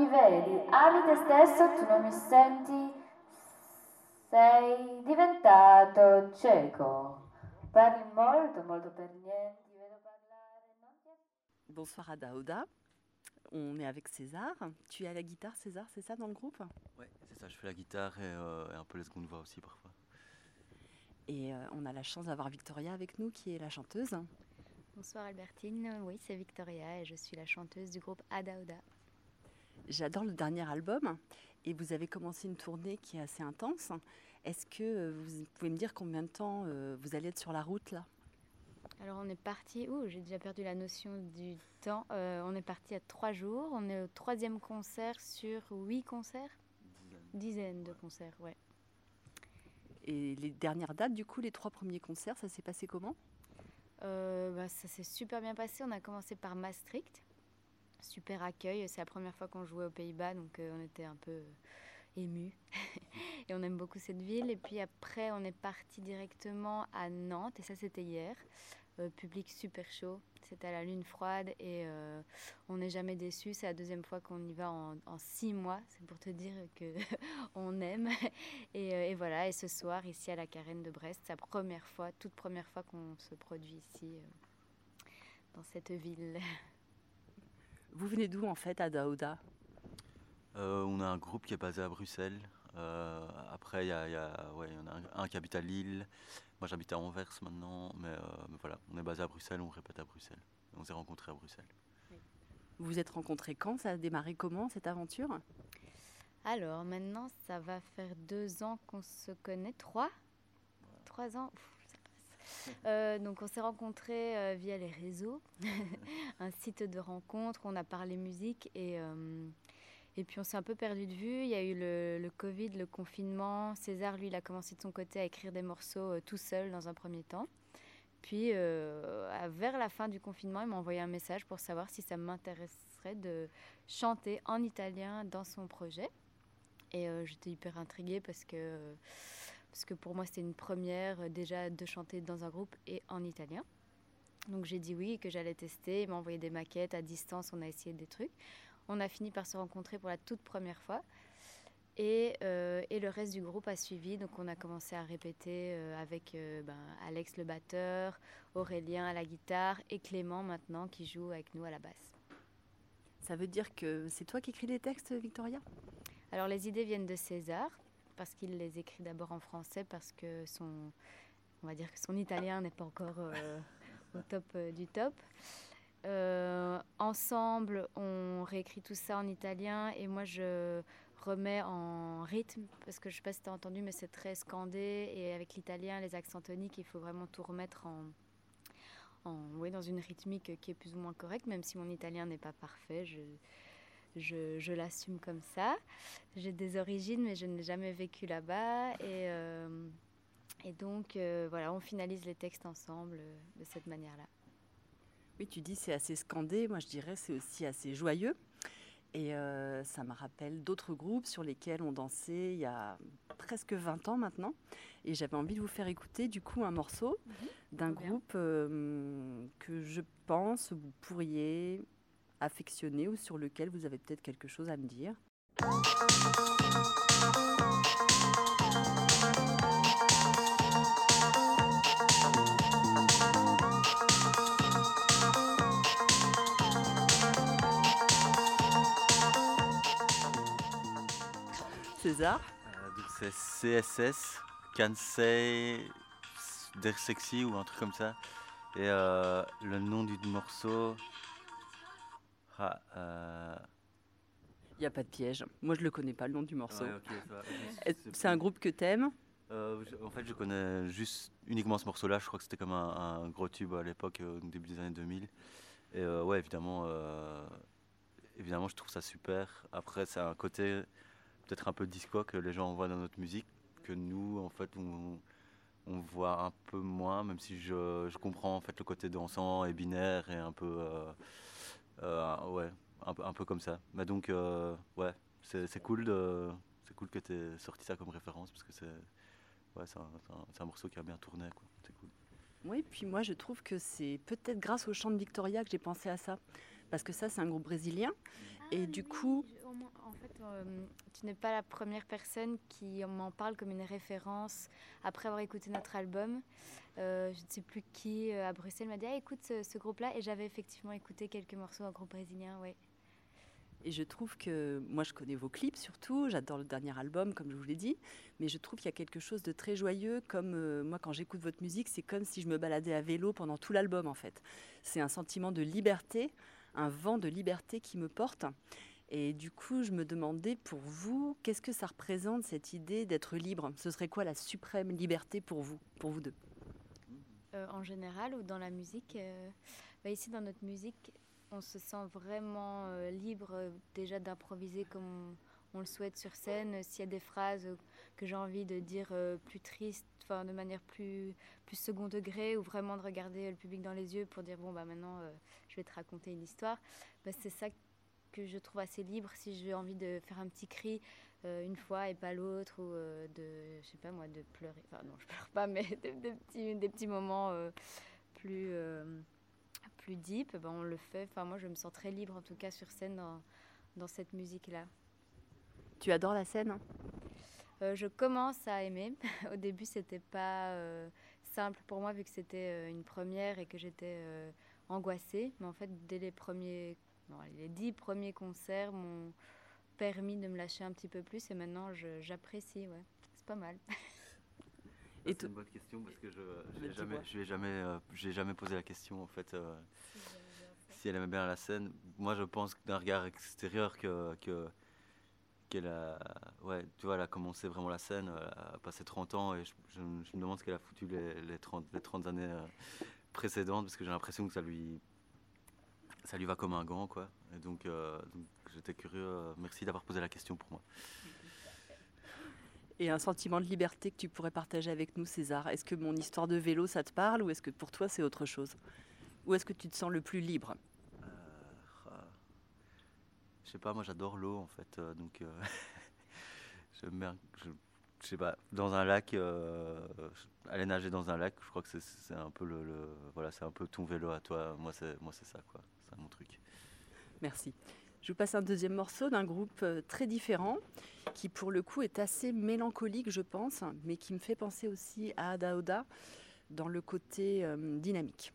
mi vedi, ami te stesso, tu non mi senti, sei diventato cieco. Parli molto, molto per niente, ti vedo parlare, non ti... Bonsoir à Daouda. On est avec César. Tu es à la guitare, César, c'est ça dans le groupe? Ouais, c'est ça, je fais la guitare et, euh, et un peu les secondes voix aussi parfois. Et euh, on a la chance d'avoir Victoria avec nous, qui est la chanteuse. Bonsoir Albertine, oui c'est Victoria et je suis la chanteuse du groupe Adaoda. J'adore le dernier album et vous avez commencé une tournée qui est assez intense. Est-ce que euh, vous pouvez me dire combien de temps euh, vous allez être sur la route là? Alors on est parti, ouh j'ai déjà perdu la notion du temps, Euh, on est parti à trois jours, on est au troisième concert sur huit concerts Dizaines de concerts, ouais. Et les dernières dates, du coup, les trois premiers concerts, ça s'est passé comment? Euh, bah, ça s'est super bien passé. On a commencé par Maastricht. Super accueil. C'est la première fois qu'on jouait aux Pays-Bas, donc euh, on était un peu euh, émus. et on aime beaucoup cette ville. Et puis après, on est parti directement à Nantes, et ça c'était hier. Euh, public super chaud. C'était à la lune froide et on n'est jamais déçu. C'est la deuxième fois qu'on y va en, six mois. C'est pour te dire que on aime. Et, et voilà. Et ce soir, ici à la Carène de Brest, c'est la première fois, toute première fois qu'on se produit ici dans cette ville. Vous venez d'où en fait à Daouda? Euh, on a un groupe qui est basé à Bruxelles. Euh, après, il y, a- il y a- ouais, y en a un, un qui habite à Lille. Moi, j'habite à Anvers maintenant. Mais, euh, mais voilà, on est basé à Bruxelles, on répète à Bruxelles. On s'est rencontrés à Bruxelles. Vous vous êtes rencontrés quand? Ça a démarré comment cette aventure? Alors maintenant, ça va faire deux ans qu'on se connaît. Trois? Trois ans? Ouf. Euh, donc on s'est rencontrés euh, via les réseaux, un site de rencontre, on a parlé musique et, euh, et puis on s'est un peu perdu de vue. Il y a eu le, le Covid, le confinement. César, lui, il a commencé de son côté à écrire des morceaux tout seul dans un premier temps. Puis vers la fin du confinement, il m'a envoyé un message pour savoir si ça m'intéresserait de chanter en italien dans son projet. Et j'étais hyper intriguée parce que, parce que pour moi c'était une première euh, déjà de chanter dans un groupe et en italien. Donc j'ai dit oui, que j'allais tester. Il m'a envoyé des maquettes à distance, on a essayé des trucs. On a fini par se rencontrer pour la toute première fois. Et, euh, et le reste du groupe a suivi. Donc on a commencé à répéter euh, avec euh, ben, Alex le batteur, Aurélien à la guitare et Clément maintenant qui joue avec nous à la basse. Ça veut dire que c'est toi qui écris les textes, Victoria? Alors les idées viennent de César parce qu'il les écrit d'abord en français parce que son, on va dire que son italien n'est pas encore euh, au top euh, du top. Euh, ensemble, on réécrit tout ça en italien et moi je remets en rythme parce que je sais pas si tu as entendu mais c'est très scandé et avec l'italien, les accents toniques, il faut vraiment tout remettre en, en oui, dans une rythmique qui est plus ou moins correcte même si mon italien n'est pas parfait. Je, je l'assume comme ça. J'ai des origines, mais je n'ai jamais vécu là-bas. Et, euh, et donc, euh, voilà, on finalise les textes ensemble euh, de cette manière-là. Oui, tu dis c'est assez scandé. Moi, je dirais c'est aussi assez joyeux. Et ça me rappelle d'autres groupes sur lesquels on dansait il y a presque 20 ans maintenant. Et j'avais envie de vous faire écouter du coup un morceau d'un trop bien. groupe que je pense vous pourriez affectionner ou sur lequel vous avez peut-être quelque chose à me dire. César? Euh, c'est CSS, Kansei, Der Sexy ou un truc comme ça. Et euh, le nom du morceau. Ah, euh, Il n'y a pas de piège. Moi, je le connais pas, le nom du morceau. ouais, C'est un groupe que t'aimes Euh, en fait, je connais juste uniquement ce morceau-là. Je crois que c'était comme un, un gros tube à l'époque, euh, au début des années 2000. Et euh, ouais, évidemment, euh, évidemment, je trouve ça super. Après, c'est un côté peut-être un peu disco que les gens voient dans notre musique, que nous, en fait, on, on voit un peu moins, même si je, je comprends en fait le côté dansant et binaire et un peu, euh, euh, ouais, un, un peu comme ça. Mais donc, euh, ouais, c'est cool c'est cool que tu aies sorti ça comme référence parce que c'est ouais, un, un- un morceau qui a bien tourné. C'est cool. Oui, puis moi je trouve que c'est peut-être grâce au chant de Victoria que j'ai pensé à ça. parce que ça, c'est un groupe brésilien. Et du coup- euh, tu n'es pas la première personne qui m'en parle comme une référence après avoir écouté notre album. Euh, je ne sais plus qui euh, à Bruxelles m'a dit ah, écoute ce, groupe-là et j'avais effectivement écouté quelques morceaux d'un groupe brésilien. Ouais. Et je trouve que, moi je connais vos clips surtout, j'adore le dernier album comme je vous l'ai dit, mais je trouve qu'il y a quelque chose de très joyeux, comme moi quand j'écoute votre musique, c'est comme si je me baladais à vélo pendant tout l'album en fait. C'est un sentiment de liberté, un vent de liberté qui me porte. Et du coup, je me demandais pour vous, qu'est-ce que ça représente cette idée d'être libre? Ce serait quoi la suprême liberté pour vous, pour vous deux? Euh, en général ou dans la musique. euh, bah, ici, dans notre musique, on se sent vraiment euh, libre déjà d'improviser comme on, le souhaite sur scène. S'il y a des phrases que j'ai envie de dire plus tristes, de manière plus, second degré, ou vraiment de regarder le public dans les yeux pour dire bon bah maintenant je vais te raconter une histoire, bah, c'est ça que je trouve assez libre. Si j'ai envie de faire un petit cri euh, une fois et pas l'autre, ou euh, de, je sais pas moi, de pleurer. Enfin non, je pleure pas, mais des, des petits, des petits moments euh, plus, plus deep, ben, on le fait. Enfin moi, je me sens très libre en tout cas sur scène dans, dans cette musique-là. Tu adores la scène hein? Je commence à aimer. Au début, c'était pas simple pour moi vu que c'était une première et que j'étais angoissée. Mais en fait, dès les premiers, les dix premiers concerts m'ont permis de me lâcher un petit peu plus et maintenant j'apprécie. Ouais, c'est pas mal. Et C'est une bonne question parce que je dis-moi. jamais, je jamais, euh, jamais posé la question en fait. euh, si elle aimait bien la scène, moi je pense que d'un regard extérieur que, que qu'elle a, ouais, tu vois, elle a commencé vraiment la scène, elle a passé 30 ans et je, je me- je me demande ce qu'elle a foutu les, les 30, les 30 années euh, précédentes parce que j'ai l'impression que ça lui, ça lui va comme un gant quoi. Et donc, euh, donc j'étais curieux. euh, merci d'avoir posé la question pour moi. Et un sentiment de liberté que tu pourrais partager avec nous, César. Est-ce que mon histoire de vélo, ça te parle ou est-ce que pour toi, c'est autre chose? Ou est-ce que tu te sens le plus libre? Euh, ah. Je sais pas, moi j'adore l'eau en fait, euh, donc euh, j'aime bien, je, je sais pas, dans un lac, euh, aller nager dans un lac, je crois que c'est- c'est un peu le, le- voilà, c'est un peu ton vélo à toi. Moi c'est, moi c'est ça quoi, Merci. Je vous passe un deuxième morceau d'un groupe euh, très différent, qui pour le coup est assez mélancolique, je pense, mais qui me fait penser aussi à Ada Oda dans le côté euh, dynamique.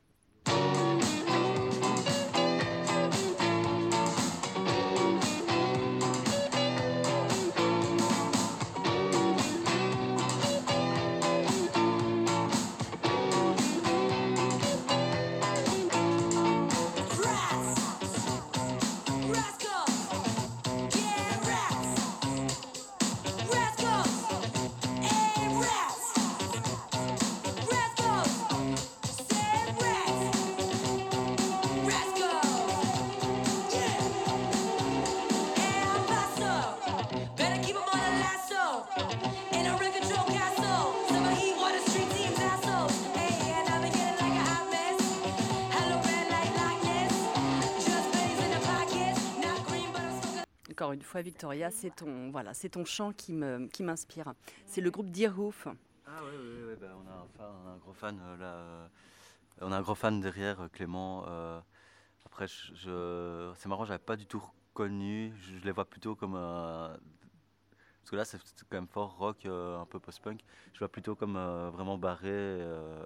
Une fois, Victoria, c'est ton, voilà, c'est ton chant qui me- qui m'inspire. C'est le groupe Deerhoof. Ah ouais, ouais, ouais, bah, on, a un fan, gros fan euh, là. euh, on a un gros fan derrière, euh, Clément. après, c'est marrant, j'avais pas du tout reconnu. Je, les vois plutôt comme. Parce que là, c'est quand même fort rock, un peu post-punk. Je vois plutôt comme vraiment barré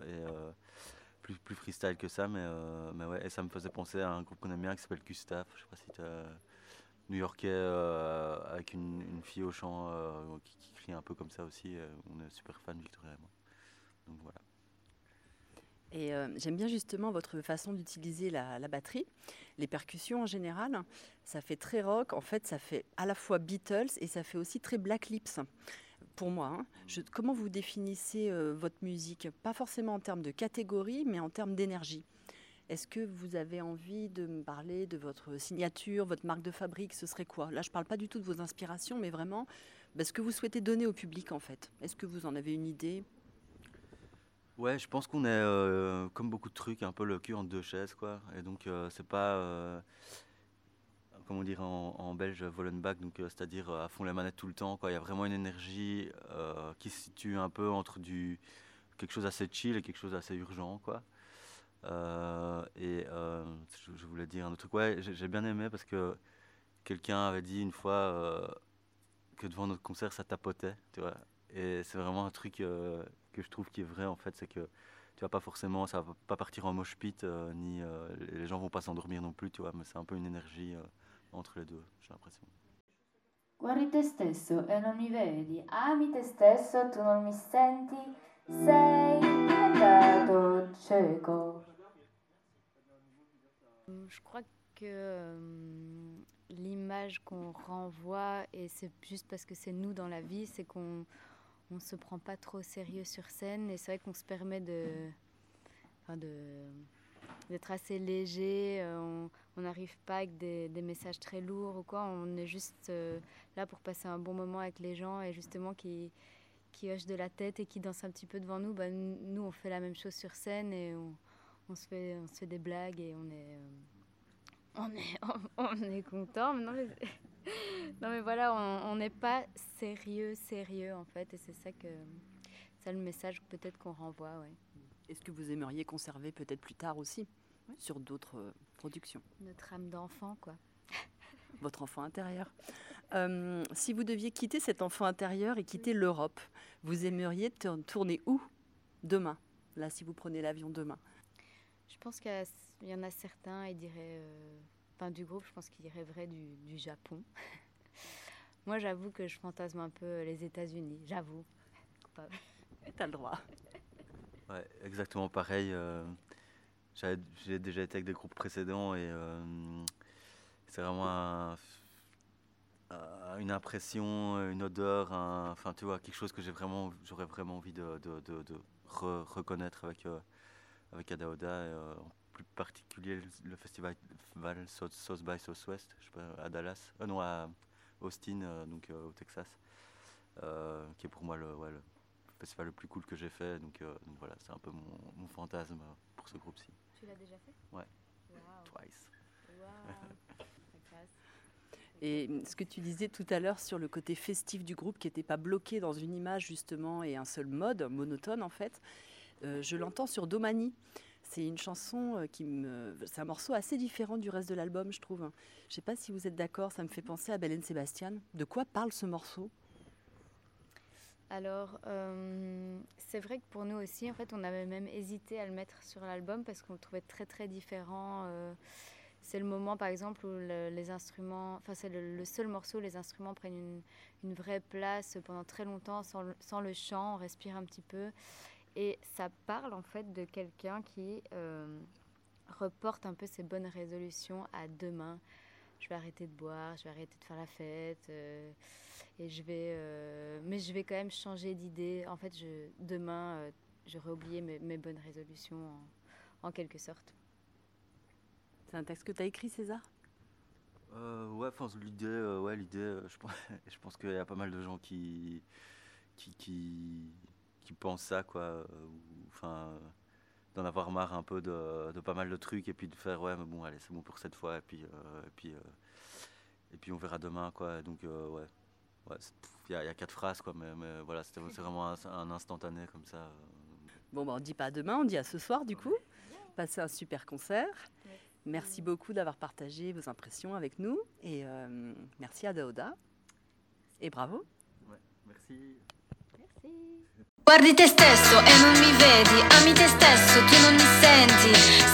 et plus, plus freestyle que ça. Mais, mais ouais, et ça me faisait penser à un groupe qu'on aime bien qui s'appelle Gustave. Je sais pas si t'as. New-Yorkais euh, avec une, une fille au chant euh, qui, qui crie un peu comme ça aussi. euh, on est super fan, Victoria et moi. Donc voilà. Et euh, j'aime bien justement votre façon d'utiliser la, la batterie, les percussions en général. Ça fait très rock. En fait, ça fait à la fois Beatles et ça fait aussi très Black Lips. Pour moi, hein. Je- comment vous définissez euh, votre musique? Pas forcément en termes de catégorie, mais en termes d'énergie. Est-ce que vous avez envie de me parler de votre signature, votre marque de fabrique Ce serait quoi? Là, je ne parle pas du tout de vos inspirations, mais vraiment bah, ce que vous souhaitez donner au public, en fait. Est-ce que vous en avez une idée? Ouais, je pense qu'on est, euh, comme beaucoup de trucs, un peu le cul en deux chaises, quoi. Et donc, euh, c'est pas, euh, comment dire en, en belge, Vollenbach, donc euh, c'est-à-dire à fond la manette tout le temps, quoi. Il y a vraiment une énergie qui se situe un peu entre du quelque chose assez chill et quelque chose d'assez urgent, quoi. Euh, et euh, je, je voulais dire un autre truc. Ouais, j'ai j'ai bien aimé parce que quelqu'un avait dit une fois euh, que devant notre concert, ça tapotait, tu vois. Et c'est vraiment un truc euh, que je trouve qui est vrai en fait, c'est que tu vas pas forcément, ça va pas partir en mosh pit, euh, ni euh, les gens vont pas s'endormir non plus, tu vois. Mais c'est un peu une énergie entre les deux, j'ai l'impression. Guardi te stesso e non mi vedi, ami te stesso, tu non mi senti, sei diventato cieco. Je crois que euh, l'image qu'on renvoie, et c'est juste parce que c'est nous dans la vie, c'est qu'on on se prend pas trop au sérieux sur scène. Et c'est vrai qu'on se permet de, enfin de, d'être assez léger. euh, on- n'arrive pas avec des, messages très lourds ou quoi. On est juste euh, là pour passer un bon moment avec les gens et justement qui, qui hochent de la tête et qui dansent un petit peu devant nous. Bah, nous, on fait la même chose sur scène et on, on se fait, on se fait des blagues et on est, euh, on est, on, est content. Mais non, mais, non, mais voilà, on n'est pas sérieux, sérieux en fait, et c'est ça que, ça le message peut-être qu'on renvoie, ouais. Est-ce que vous aimeriez conserver peut-être plus tard aussi sur d'autres euh, productions? Notre âme d'enfant, quoi. votre enfant intérieur. Euh, si vous deviez quitter cet enfant intérieur et quitter l'Europe, vous aimeriez tour- tourner où? Demain Là, si vous prenez l'avion demain. Je pense qu'il y en a certains, ils diraient, euh, enfin du groupe, je pense qu'ils rêveraient du, du Japon. Moi, j'avoue que je fantasme un peu les États-Unis, j'avoue. Coupable. T'as le droit. Ouais, exactement pareil. euh, J'ai déjà été avec des groupes précédents et euh, c'est vraiment un- euh, une impression, une odeur, un- enfin tu vois, quelque chose que vraiment, j'aurais vraiment envie de, de- de- de re- reconnaître avec, euh, avec Adaoda, et, euh, en plus particulier le, festival Val South, South by Southwest, je sais pas, à Dallas, euh, non à Austin, euh, donc euh, au Texas, euh, qui est pour moi le, ouais, le festival le plus cool que j'ai fait. Donc, euh, donc voilà, c'est un peu mon, mon fantasme pour ce groupe-ci. Tu l'as déjà fait? Ouais. Twice. Et ce que tu disais tout à l'heure sur le côté festif du groupe qui n'était pas bloqué dans une image justement et un seul mode monotone en fait, euh, je l'entends sur Domani. C'est une chanson euh, qui me... C'est un morceau assez différent du reste de l'album, je trouve. Je sais pas si vous êtes d'accord, ça me fait penser à Belen Sébastien. De quoi parle ce morceau? Alors, euh, c'est vrai que pour nous aussi, en fait, on avait même hésité à le mettre sur l'album parce qu'on le trouvait très très différent. c'est le moment, par exemple, où le- les instruments, enfin, c'est le, seul morceau où les instruments prennent une, vraie place pendant très longtemps sans le chant, on respire un petit peu. Et ça parle en fait de quelqu'un qui euh, reporte un peu ses bonnes résolutions à demain. Je vais arrêter de boire, je vais arrêter de faire la fête. euh, et je vais, euh, mais je vais quand même changer d'idée. En fait, je, demain, euh, j'aurai oublié mes, mes bonnes résolutions en, en quelque sorte. C'est un texte que tu as écrit, César? Euh, ouais, enfin, l'idée, euh, ouais, l'idée, euh, je pense, je pense qu'il y a pas mal de gens qui, qui, qui, qui pensent ça, quoi. euh, Enfin, euh, d'en avoir marre un peu de, de pas mal de trucs et puis de faire, ouais, mais bon, allez, c'est bon pour cette fois, et puis, euh, et puis, euh, et puis on verra demain, quoi. Donc, euh, ouais, ouais, il y, a- il y a quatre phrases, quoi, mais, mais voilà, c'était c'est vraiment un, un instantané comme ça. Bon, bah, on dit pas à demain, on dit à ce soir du coup. Passez un super concert. Merci beaucoup d'avoir partagé vos impressions avec nous. Et euh, merci à Daoda. Et bravo. Ouais, merci. Guardi te stesso e non mi vedi, ami te stesso, tu non mi senti,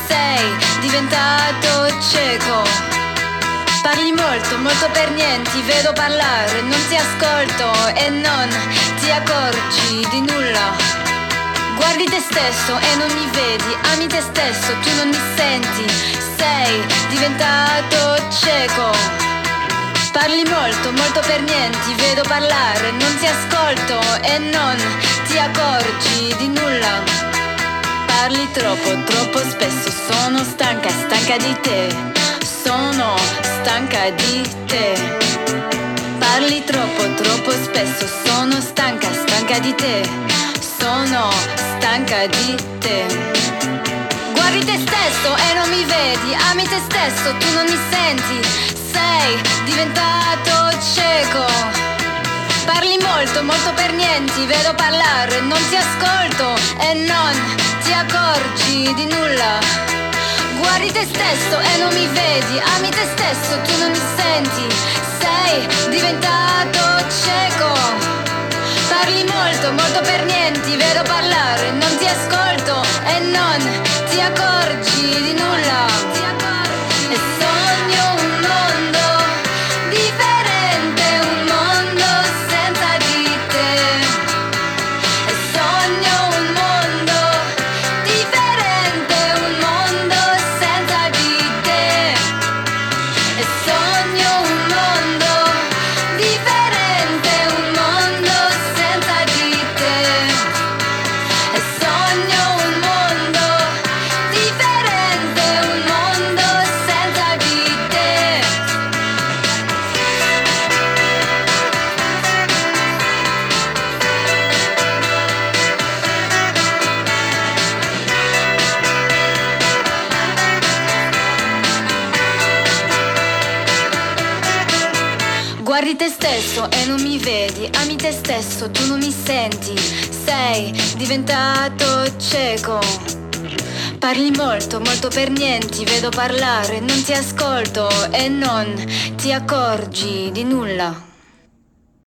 sei diventato cieco. Parli molto, molto per niente, vedo parlare, non ti ascolto e non ti accorgi di nulla. Guardi te stesso e non mi vedi, ami te stesso, tu non mi senti, sei diventato cieco. Parli molto, molto per niente, vedo parlare, non ti ascolto e non ti accorgi di nulla. Parli troppo, troppo spesso, sono stanca, stanca di te, sono stanca di te. Parli troppo, troppo spesso, sono stanca, stanca di te, sono stanca di te. Guardi te stesso e non mi vedi, ami te stesso, tu non mi senti, sei diventato cieco. Parli molto, molto per niente, vedo parlare, non ti ascolto e non ti accorgi di nulla. Guardi te stesso e non mi vedi, ami te stesso, tu non mi senti, sei diventato cieco. Parli molto, molto per niente, vedo parlare, non ti ascolto e non ti accorgi di nulla. Guardi te stesso e non mi vedi, ami te stesso, tu non mi senti, sei diventato cieco. Parli molto, molto per niente, vedo parlare, non ti ascolto e non ti accorgi di nulla.